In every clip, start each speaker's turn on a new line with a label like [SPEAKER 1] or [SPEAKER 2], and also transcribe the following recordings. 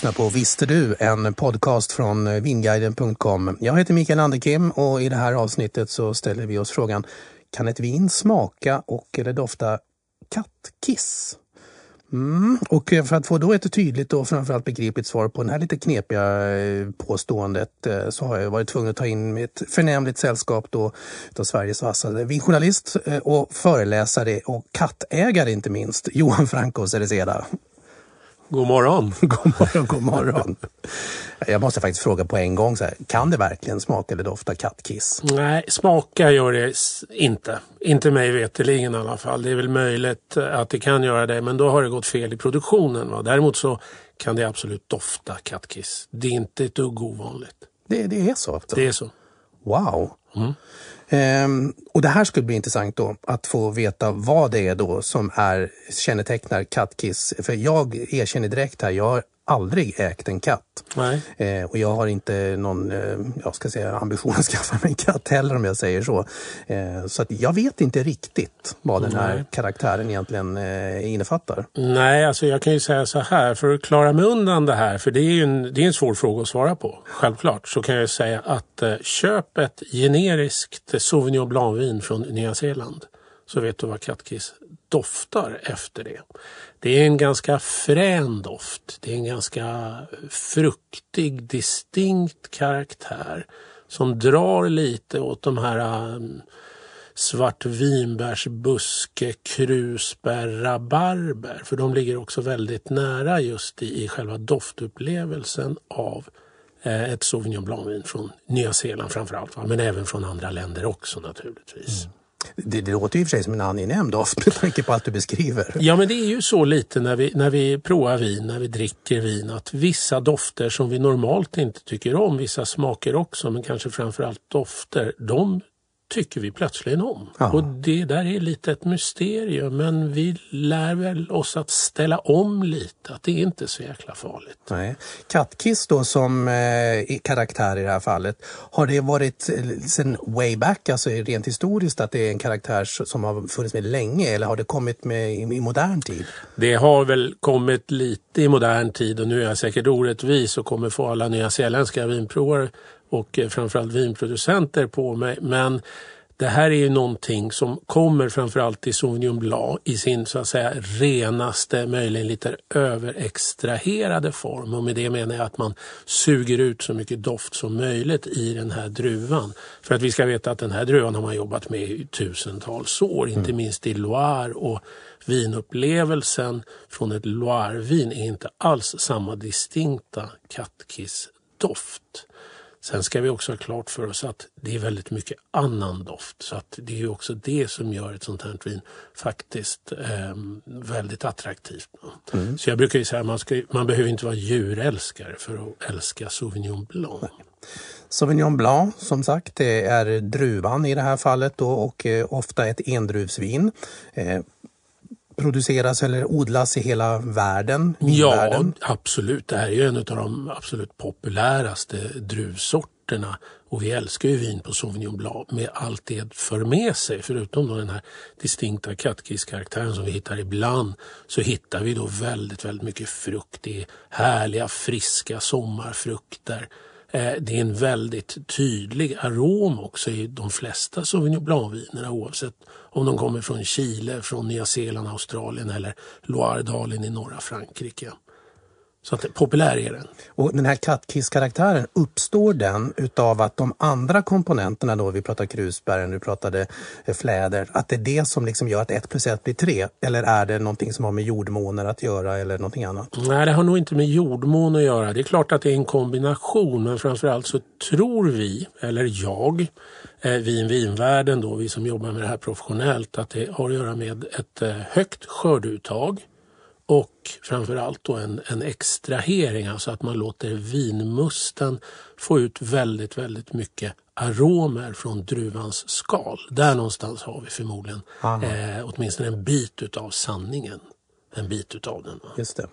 [SPEAKER 1] lyssnar på Visste du? En podcast från eh, vinguiden.com. Jag heter Mikael Anderkim och i det här avsnittet så ställer vi oss frågan Kan ett vin smaka och eller dofta kattkiss? Mm. Och eh, för att få då ett tydligt och framförallt begripligt svar på det här lite knepiga eh, påståendet så har jag varit tvungen att ta in ett förnämligt sällskap då av Sveriges vassaste vinjournalist och föreläsare och kattägare inte minst, Johan Franco Cereceda.
[SPEAKER 2] God morgon.
[SPEAKER 1] god morgon, god morgon. Jag måste faktiskt fråga på en gång, så här, kan det verkligen smaka eller dofta kattkiss?
[SPEAKER 2] Nej, smaka gör det inte. Inte mig veterligen i alla fall. Det är väl möjligt att det kan göra det, men då har det gått fel i produktionen. Va? Däremot så kan det absolut dofta kattkiss. Det är inte ett dugg ovanligt.
[SPEAKER 1] Det, det är så? Alltså.
[SPEAKER 2] Det är så.
[SPEAKER 1] Wow. Mm. Ehm, och det här skulle bli intressant då, att få veta vad det är då som är, kännetecknar Katkis. För jag erkänner direkt här, jag har aldrig ägt en katt. Eh, och jag har inte någon eh, jag ska säga, ambition att skaffa mig en katt heller om jag säger så. Eh, så att jag vet inte riktigt vad den här Nej. karaktären egentligen eh, innefattar.
[SPEAKER 2] Nej, alltså jag kan ju säga så här, för att klara mig undan det här, för det är ju en, det är en svår fråga att svara på, självklart, så kan jag säga att eh, köp ett generiskt Sauvignon Blanc-vin från Nya Zeeland så vet du vad kattkiss doftar efter det. Det är en ganska frän doft. Det är en ganska fruktig, distinkt karaktär som drar lite åt de här um, svartvinbärsbuske, krusbär, rabarber. För de ligger också väldigt nära just i, i själva doftupplevelsen av eh, ett Sauvignon Blanc-vin från Nya Zeeland framförallt, men även från andra länder också naturligtvis. Mm.
[SPEAKER 1] Det, det låter i och för sig som en angenäm doft med tanke på allt du beskriver.
[SPEAKER 2] Ja men det är ju så lite när vi, när vi provar vin, när vi dricker vin att vissa dofter som vi normalt inte tycker om, vissa smaker också men kanske framförallt dofter, de tycker vi plötsligt om. Ja. Och det där är lite ett mysterium men vi lär väl oss att ställa om lite, att det är inte så jäkla farligt.
[SPEAKER 1] Nej. Kattkiss då som eh, karaktär i det här fallet, har det varit eh, sen way back, alltså rent historiskt, att det är en karaktär som har funnits med länge eller har det kommit med i, i modern tid?
[SPEAKER 2] Det har väl kommit lite i modern tid och nu är jag säkert orättvis och kommer få alla nyzeeländska vinprovare och eh, framförallt vinproducenter på mig. Men det här är ju någonting som kommer framförallt i Sauvignon Blanc i sin så att säga renaste, möjligen lite överextraherade form. Och med det menar jag att man suger ut så mycket doft som möjligt i den här druvan. För att vi ska veta att den här druvan har man jobbat med i tusentals år, mm. inte minst i Loire. Och vinupplevelsen från ett Loirevin är inte alls samma distinkta kattkissdoft. Sen ska vi också ha klart för oss att det är väldigt mycket annan doft. Så att det är också det som gör ett sånt här vin faktiskt eh, väldigt attraktivt. Mm. Så jag brukar ju säga att man, ska, man behöver inte vara djurälskare för att älska Sauvignon Blanc. Nej.
[SPEAKER 1] Sauvignon Blanc, som sagt, det är druvan i det här fallet då, och eh, ofta ett endruvsvin. Eh, produceras eller odlas i hela världen?
[SPEAKER 2] Ja, världen. absolut. Det här är ju en av de absolut populäraste druvsorterna sorterna. Och vi älskar ju vin på Sauvignon Blanc med allt det för med sig. Förutom då den här distinkta kattkiskaraktären som vi hittar ibland så hittar vi då väldigt, väldigt mycket frukt. Det är härliga, friska sommarfrukter. Eh, det är en väldigt tydlig arom också i de flesta Sauvignon Blanc-vinerna oavsett om de kommer från Chile, från Nya Zeeland, Australien eller Loiredalen i norra Frankrike. Så att populär är den.
[SPEAKER 1] Och den här kattkiss-karaktären, uppstår den utav att de andra komponenterna då, vi pratar krusbären, du pratade eh, fläder, att det är det som liksom gör att ett plus ett blir tre? Eller är det någonting som har med jordmåner att göra eller någonting annat?
[SPEAKER 2] Nej, det har nog inte med jordmån att göra. Det är klart att det är en kombination, men framförallt så tror vi, eller jag, eh, vi i vinvärlden då, vi som jobbar med det här professionellt, att det har att göra med ett eh, högt skördeuttag och framförallt då en, en extrahering, alltså att man låter vinmusten få ut väldigt, väldigt mycket aromer från druvans skal. Där någonstans har vi förmodligen eh, åtminstone en bit utav sanningen. En bit utav den.
[SPEAKER 1] Just det.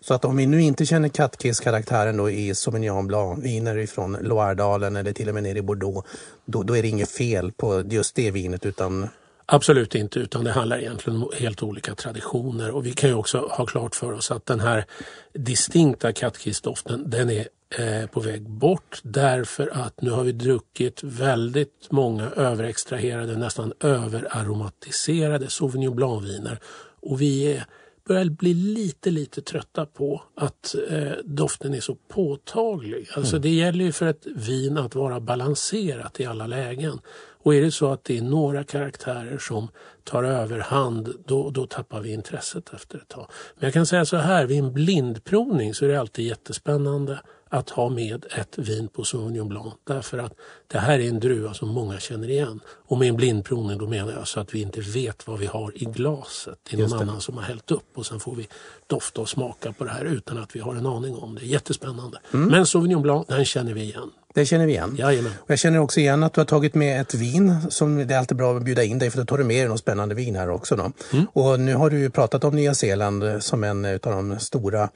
[SPEAKER 1] Så att om vi nu inte känner kattkiss-karaktären då i Sauvignon Blanc, viner ifrån Loiredalen eller till och med nere i Bordeaux, då, då är det inget fel på just det vinet utan
[SPEAKER 2] Absolut inte, utan det handlar egentligen om helt olika traditioner. Och vi kan ju också ha klart för oss att den här distinkta kattkissdoften, den är eh, på väg bort därför att nu har vi druckit väldigt många överextraherade, nästan överaromatiserade Sauvignon Blanc-viner. Och vi är, börjar bli lite, lite trötta på att eh, doften är så påtaglig. Alltså det gäller ju för ett vin att vara balanserat i alla lägen. Och är det så att det är några karaktärer som tar överhand, då, då tappar vi intresset efter ett tag. Men jag kan säga så här, vid en blindprovning så är det alltid jättespännande att ha med ett vin på Sauvignon Blanc därför att det här är en druva som många känner igen. Och med en blindprovning då menar jag så att vi inte vet vad vi har i glaset. Det är någon annan som har hällt upp och sen får vi dofta och smaka på det här utan att vi har en aning om det. Jättespännande. Mm. Men Sauvignon Blanc, den känner vi igen.
[SPEAKER 1] Det känner vi igen.
[SPEAKER 2] Jajamän.
[SPEAKER 1] Och jag känner också igen att du har tagit med ett vin som det är alltid bra att bjuda in dig för då tar du med dig något spännande vin här också. Då. Mm. Och nu har du pratat om Nya Zeeland som en av de stora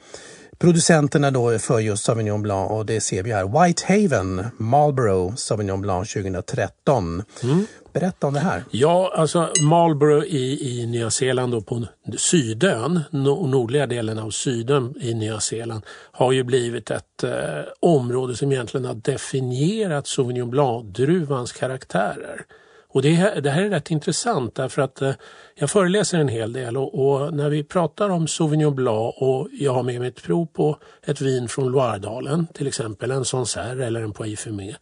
[SPEAKER 1] producenterna då för just Sauvignon Blanc och det ser vi här. Whitehaven Marlborough Sauvignon Blanc 2013. Mm. Berätta om det här.
[SPEAKER 2] Ja, alltså Marlborough i, i Nya Zeeland och på sydön, nordliga delen av sydön i Nya Zeeland har ju blivit ett eh, område som egentligen har definierat Sauvignon Blanc-druvans karaktärer. Och det, det, här är rätt intressant därför att eh, jag föreläser en hel del och, och, när vi pratar om Sauvignon Blanc och jag har med mig ett prov på ett vin från Loiredalen, till exempel en Sancerre eller en Poix Fumé.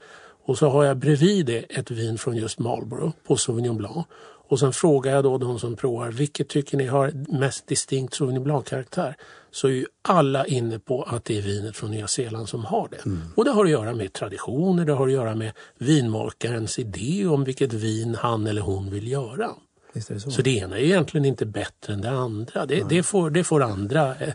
[SPEAKER 2] Och så har jag bredvid det ett vin från just Marlborough på Sauvignon Blanc. Och sen frågar jag då de som provar, vilket tycker ni har mest distinkt Sauvignon Blanc-karaktär? Så är ju alla inne på att det är vinet från Nya Zeeland som har det. Mm. Och det har att göra med traditioner, det har att göra med vinmakarens idé om vilket vin han eller hon vill göra.
[SPEAKER 1] Det så?
[SPEAKER 2] så? det ena är egentligen inte bättre än det andra. Det, det får, det får andra eh,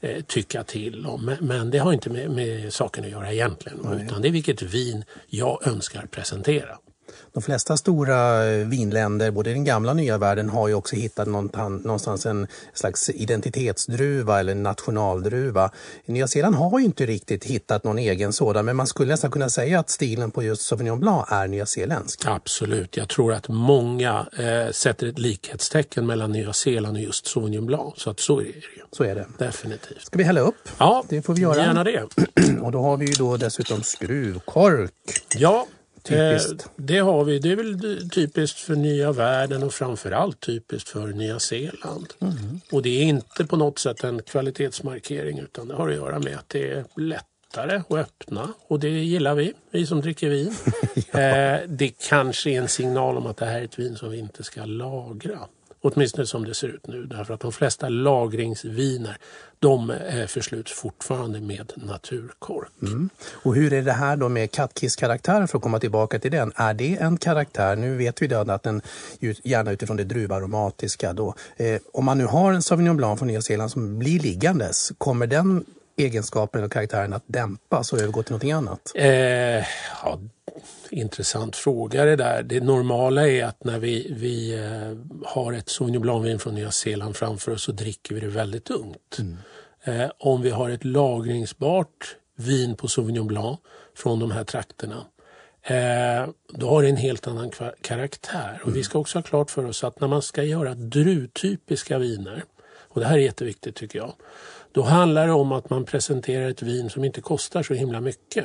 [SPEAKER 2] eh, tycka till om. Men det har inte med, med saken att göra egentligen. Nej. Utan det är vilket vin jag önskar presentera.
[SPEAKER 1] De flesta stora eh, vinländer, både i den gamla och nya världen, har ju också hittat någonstans en slags identitetsdruva eller nationaldruva. Nya Zeeland har ju inte riktigt hittat någon egen sådan, men man skulle nästan kunna säga att stilen på just Sauvignon Blanc är nyzeeländsk.
[SPEAKER 2] Absolut, jag tror att många eh, sätter ett likhetstecken mellan Nya Zeeland och just Sauvignon Blanc, så att så är det ju.
[SPEAKER 1] Så är det.
[SPEAKER 2] Definitivt.
[SPEAKER 1] Ska vi hälla upp?
[SPEAKER 2] Ja,
[SPEAKER 1] det får vi göra.
[SPEAKER 2] gärna det.
[SPEAKER 1] och då har vi ju då dessutom skruvkork.
[SPEAKER 2] Ja, Typiskt. Eh, det har vi. Det är väl typiskt för nya världen och framförallt typiskt för Nya Zeeland. Mm. Och det är inte på något sätt en kvalitetsmarkering utan det har att göra med att det är lättare att öppna och det gillar vi, vi som dricker vin. ja. eh, det kanske är en signal om att det här är ett vin som vi inte ska lagra. Åtminstone som det ser ut nu därför att de flesta lagringsviner de eh, försluts fortfarande med naturkork.
[SPEAKER 1] Mm. Och hur är det här då med kattkiss-karaktären för att komma tillbaka till den? Är det en karaktär, nu vet vi då att den gärna utifrån det druvaromatiska då. Eh, om man nu har en Sauvignon Blanc från Nya Zeeland som blir liggandes, kommer den egenskapen eller karaktären att dämpas och övergå till någonting annat?
[SPEAKER 2] Eh, ja, intressant fråga det där. Det normala är att när vi, vi eh, har ett Sauvignon Blanc-vin från Nya Zeeland framför oss så dricker vi det väldigt ungt. Mm. Eh, om vi har ett lagringsbart vin på Sauvignon Blanc från de här trakterna eh, då har det en helt annan karaktär. Och vi ska också ha klart för oss att när man ska göra druvtypiska viner, och det här är jätteviktigt tycker jag, då handlar det om att man presenterar ett vin som inte kostar så himla mycket.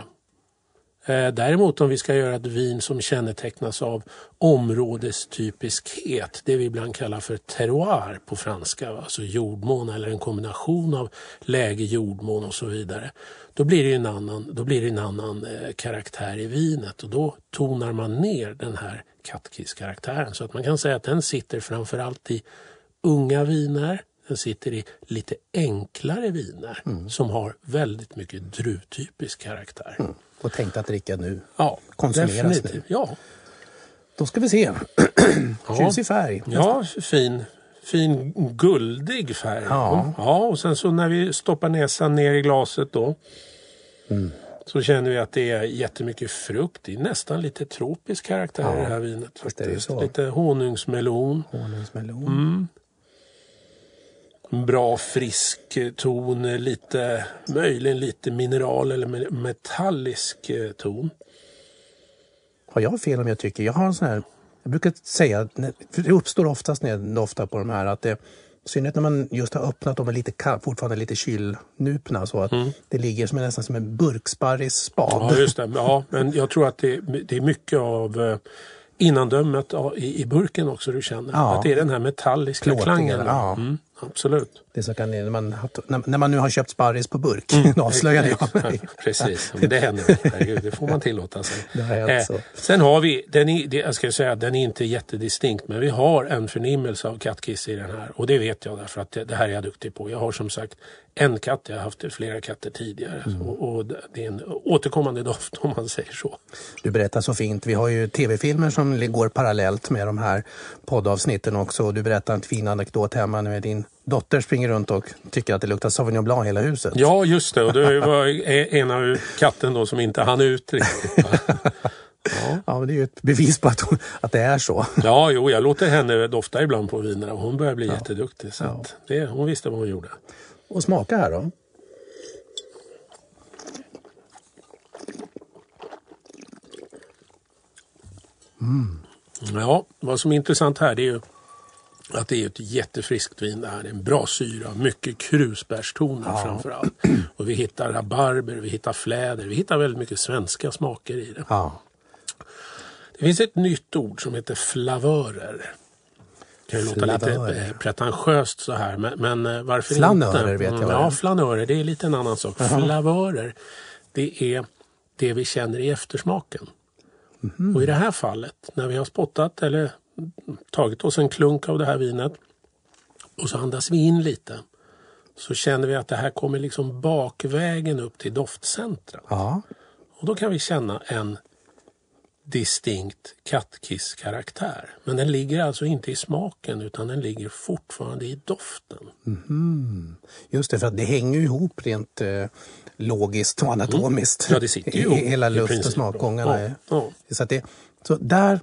[SPEAKER 2] Eh, däremot om vi ska göra ett vin som kännetecknas av områdestypiskhet, det vi ibland kallar för terroir på franska, alltså jordmån eller en kombination av läge, jordmån och så vidare. Då blir det en annan, då blir det en annan eh, karaktär i vinet och då tonar man ner den här kattkiss-karaktären så att man kan säga att den sitter framförallt i unga viner, den sitter i lite enklare viner mm. som har väldigt mycket druvtypisk karaktär. Mm.
[SPEAKER 1] Och tänkt att dricka nu.
[SPEAKER 2] Ja,
[SPEAKER 1] konsumeras definitivt.
[SPEAKER 2] nu. Ja.
[SPEAKER 1] Då ska vi se. Tjusig färg.
[SPEAKER 2] Ja, fin. Fin guldig färg. Ja. ja. Och sen så när vi stoppar näsan ner i glaset då. Mm. Så känner vi att det är jättemycket frukt. Det är nästan lite tropisk karaktär ja, i det här vinet. Faktiskt. Lite honungsmelon.
[SPEAKER 1] honungsmelon. Mm
[SPEAKER 2] bra frisk ton, lite, möjligen lite mineral eller metallisk eh, ton.
[SPEAKER 1] Har jag fel om jag tycker, jag har en sån här, jag brukar säga, för det uppstår oftast när jag doftar på de här att det i synnerhet när man just har öppnat dem är lite fortfarande lite kylnupna så att mm. det ligger som nästan som en burksparris spad.
[SPEAKER 2] Ja, just det. Ja, men jag tror att det, det är mycket av eh, innandömet i, i burken också du känner. Ja. Att det är den här metalliska Klåtiga, klangen.
[SPEAKER 1] Ja.
[SPEAKER 2] Mm. Absolut.
[SPEAKER 1] Det så kan, när, man, när, man nu har köpt sparris på burk, mm, avslöjade jag.
[SPEAKER 2] Precis, men det händer. Herregud, det får man tillåta sig. Eh, sen har vi, den är, jag ska säga, den är inte jättedistinkt, men vi har en förnimmelse av kattkiss i den här. Och det vet jag därför att det, det här är jag duktig på. Jag har som sagt en katt, jag har haft flera katter tidigare. Mm. Och, och, det är en återkommande doft om man säger så.
[SPEAKER 1] Du berättar så fint. Vi har ju tv-filmer som går parallellt med de här poddavsnitten också. Du berättar en fin anekdot hemma med din dotter springer runt och tycker att det luktar Sauvignon Blanc hela huset.
[SPEAKER 2] Ja, just det. Och det var en av katten då som inte hann ut riktigt.
[SPEAKER 1] Ja. ja, men det är ju ett bevis på att, hon, att det är så.
[SPEAKER 2] Ja, jo, jag låter henne dofta ibland på vinerna och hon börjar bli ja. jätteduktig. Så ja. det, hon visste vad hon gjorde.
[SPEAKER 1] Och smaka här då.
[SPEAKER 2] Mm. Ja, vad som är intressant här det är ju att det är ett jättefriskt vin det här. Är en bra syra, mycket krusbärstoner ja. framförallt. Och vi hittar rabarber, vi hittar fläder, vi hittar väldigt mycket svenska smaker i det.
[SPEAKER 1] Ja.
[SPEAKER 2] Det finns ett nytt ord som heter flavörer. Det kan låta lite eh, pretentiöst så här men, men eh, varför
[SPEAKER 1] flanörer
[SPEAKER 2] inte?
[SPEAKER 1] vet jag.
[SPEAKER 2] Mm, ja, flanörer det är lite en annan sak. Aha. Flavörer det är det vi känner i eftersmaken. Mm. Och i det här fallet när vi har spottat eller tagit oss en klunk av det här vinet och så andas vi in lite så känner vi att det här kommer liksom bakvägen upp till doftcentra.
[SPEAKER 1] Ja.
[SPEAKER 2] Och då kan vi känna en distinkt kattkisskaraktär. Men den ligger alltså inte i smaken utan den ligger fortfarande i doften.
[SPEAKER 1] Mm. Just det, för att det hänger ihop rent eh, logiskt och anatomiskt.
[SPEAKER 2] Mm. Ja, det sitter ju.
[SPEAKER 1] Hela luft och smakgångarna. Ja. Ja. Så, att det, så där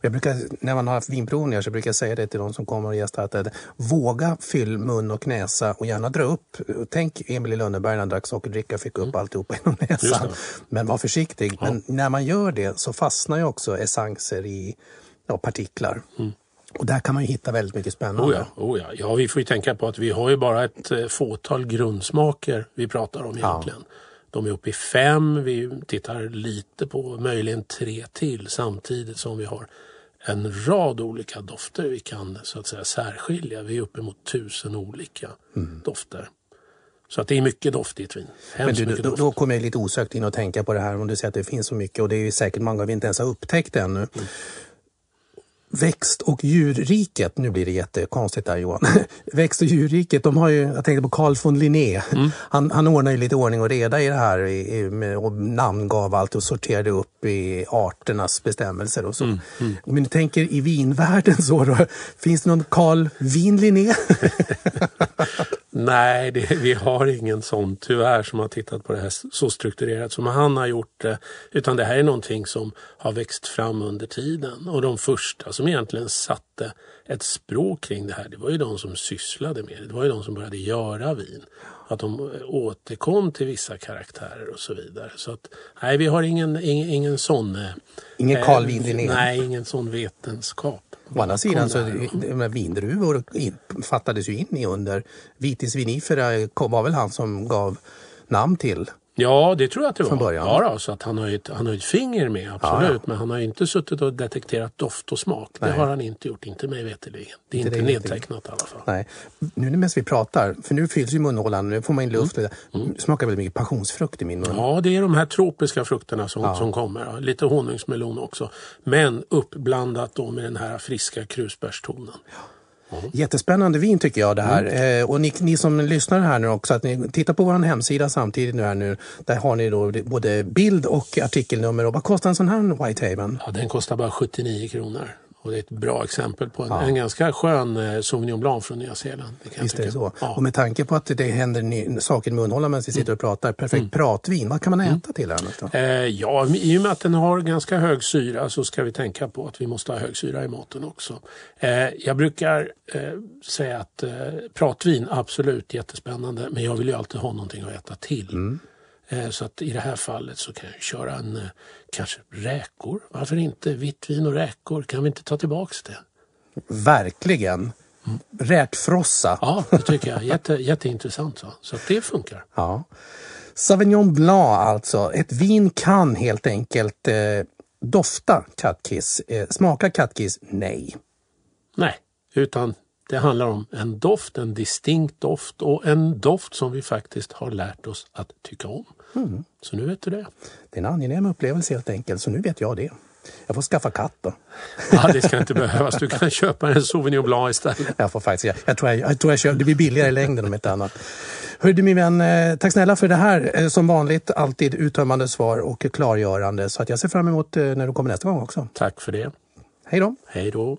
[SPEAKER 1] jag brukar, när man har haft vinprovningar så brukar jag säga det till de som kommer och gästar att, våga fyll mun och näsa och gärna dra upp. Tänk Emil i Lönneberg när han drack sockerdricka fick upp mm. alltihopa genom näsan. Men var försiktig. Ja. Men när man gör det så fastnar ju också essenser i ja, partiklar. Mm. Och där kan man ju hitta väldigt mycket spännande.
[SPEAKER 2] Oh ja, oh ja. ja, vi får ju tänka på att vi har ju bara ett eh, fåtal grundsmaker vi pratar om egentligen. Ja. De är uppe i fem, vi tittar lite på möjligen tre till samtidigt som vi har en rad olika dofter vi kan så att säga särskilja. Vi är uppemot tusen olika mm. dofter. Så att det är mycket doft i ett vin.
[SPEAKER 1] Men du, då, då kommer jag lite osökt in och tänka på det här om du säger att det finns så mycket och det är säkert många vi inte ens har upptäckt ännu. Mm växt och djurriket, nu blir det jättekonstigt där Johan. Växt och djurriket, de har ju, jag tänkte på Carl von Linné. Mm. Han, han ordnar ju lite ordning och reda i det här i, med, och namngav allt och sorterade upp i arternas bestämmelser och så. Mm. Mm. Men du tänker i vinvärlden så då, finns det någon Carl Vin Linné?
[SPEAKER 2] Nej, det, vi har ingen sån tyvärr som har tittat på det här så strukturerat som han har gjort det. Utan det här är någonting som har växt fram under tiden och de första som egentligen satt satte ett språk kring det här, det var ju de som sysslade med det. Det var ju de som började göra vin. Att de återkom till vissa karaktärer och så vidare. Så att, nej, vi har ingen, ingen, ingen sån... Eh,
[SPEAKER 1] ingen Carl Linné?
[SPEAKER 2] Nej, ingen sån vetenskap.
[SPEAKER 1] Å andra sidan så vindruvor fattades ju in i under Vitis vinifera var väl han som gav namn till
[SPEAKER 2] Ja, det tror jag att det var.
[SPEAKER 1] Från början.
[SPEAKER 2] Ja, då, så att han har ju ett, han har ett finger med, absolut. Ja, ja. Men han har inte suttit och detekterat doft och smak. Nej. Det har han inte gjort, inte mig veterligen. Det är inte, inte nedtecknat i alla fall.
[SPEAKER 1] Nej. Nu mest vi pratar, för nu fylls ju munhålan, nu får man in luft. Mm. Mm. smakar väldigt mycket passionsfrukt i min mun.
[SPEAKER 2] Ja, det är de här tropiska frukterna som, ja. som kommer. Lite honungsmelon också. Men uppblandat då med den här friska krusbärstonen. Ja.
[SPEAKER 1] Mm. Jättespännande vin tycker jag det här. Mm. Eh, och ni, ni, som lyssnar här nu också, att ni tittar på vår hemsida samtidigt nu här nu. Där har ni då både bild och artikelnummer. Och vad kostar en sån här White Haven?
[SPEAKER 2] Ja, den kostar bara 79 kronor. Och det är ett bra exempel på en, ja. en ganska skön eh, Sauvignon Blanc från Nya Zeeland.
[SPEAKER 1] Det Visst är det så. Ja. Och med tanke på att det händer ny, saker med munhållaren medan vi sitter och pratar, perfekt mm. pratvin. Vad kan man äta mm. till den?
[SPEAKER 2] Eh, ja, i och med att den har ganska hög syra så ska vi tänka på att vi måste ha hög syra i maten också. Eh, jag brukar eh, säga att eh, pratvin, absolut jättespännande, men jag vill ju alltid ha någonting att äta till. Mm. Eh, så att i det här fallet så kan jag köra en, eh, kanske räkor. Varför inte? Vitt vin och räkor, kan vi inte ta tillbaks det?
[SPEAKER 1] Verkligen! Mm. Räkfrossa.
[SPEAKER 2] Ja, det tycker jag. Jätte, jätteintressant. Så, så det funkar.
[SPEAKER 1] Ja. Sauvignon Blanc alltså. Ett vin kan helt enkelt eh, dofta kattkiss. Eh, smaka kattkiss? Nej.
[SPEAKER 2] Nej, utan det handlar om en doft, en distinkt doft och en doft som vi faktiskt har lärt oss att tycka om. Mm. Så nu vet du det.
[SPEAKER 1] Det är en angenäm upplevelse helt enkelt, så nu vet jag det. Jag får skaffa katt då.
[SPEAKER 2] Ja, det ska inte behövas. Du kan köpa en Sauvignon Blanc istället.
[SPEAKER 1] Jag får faktiskt, jag, jag tror jag, jag, tror jag köper, det blir billigare i längden om inte annat. Hör du min vän, eh, tack snälla för det här. Eh, som vanligt alltid uttömmande svar och klargörande. Så att jag ser fram emot eh, när du kommer nästa gång också.
[SPEAKER 2] Tack för det.
[SPEAKER 1] Hej då.
[SPEAKER 2] Hej då.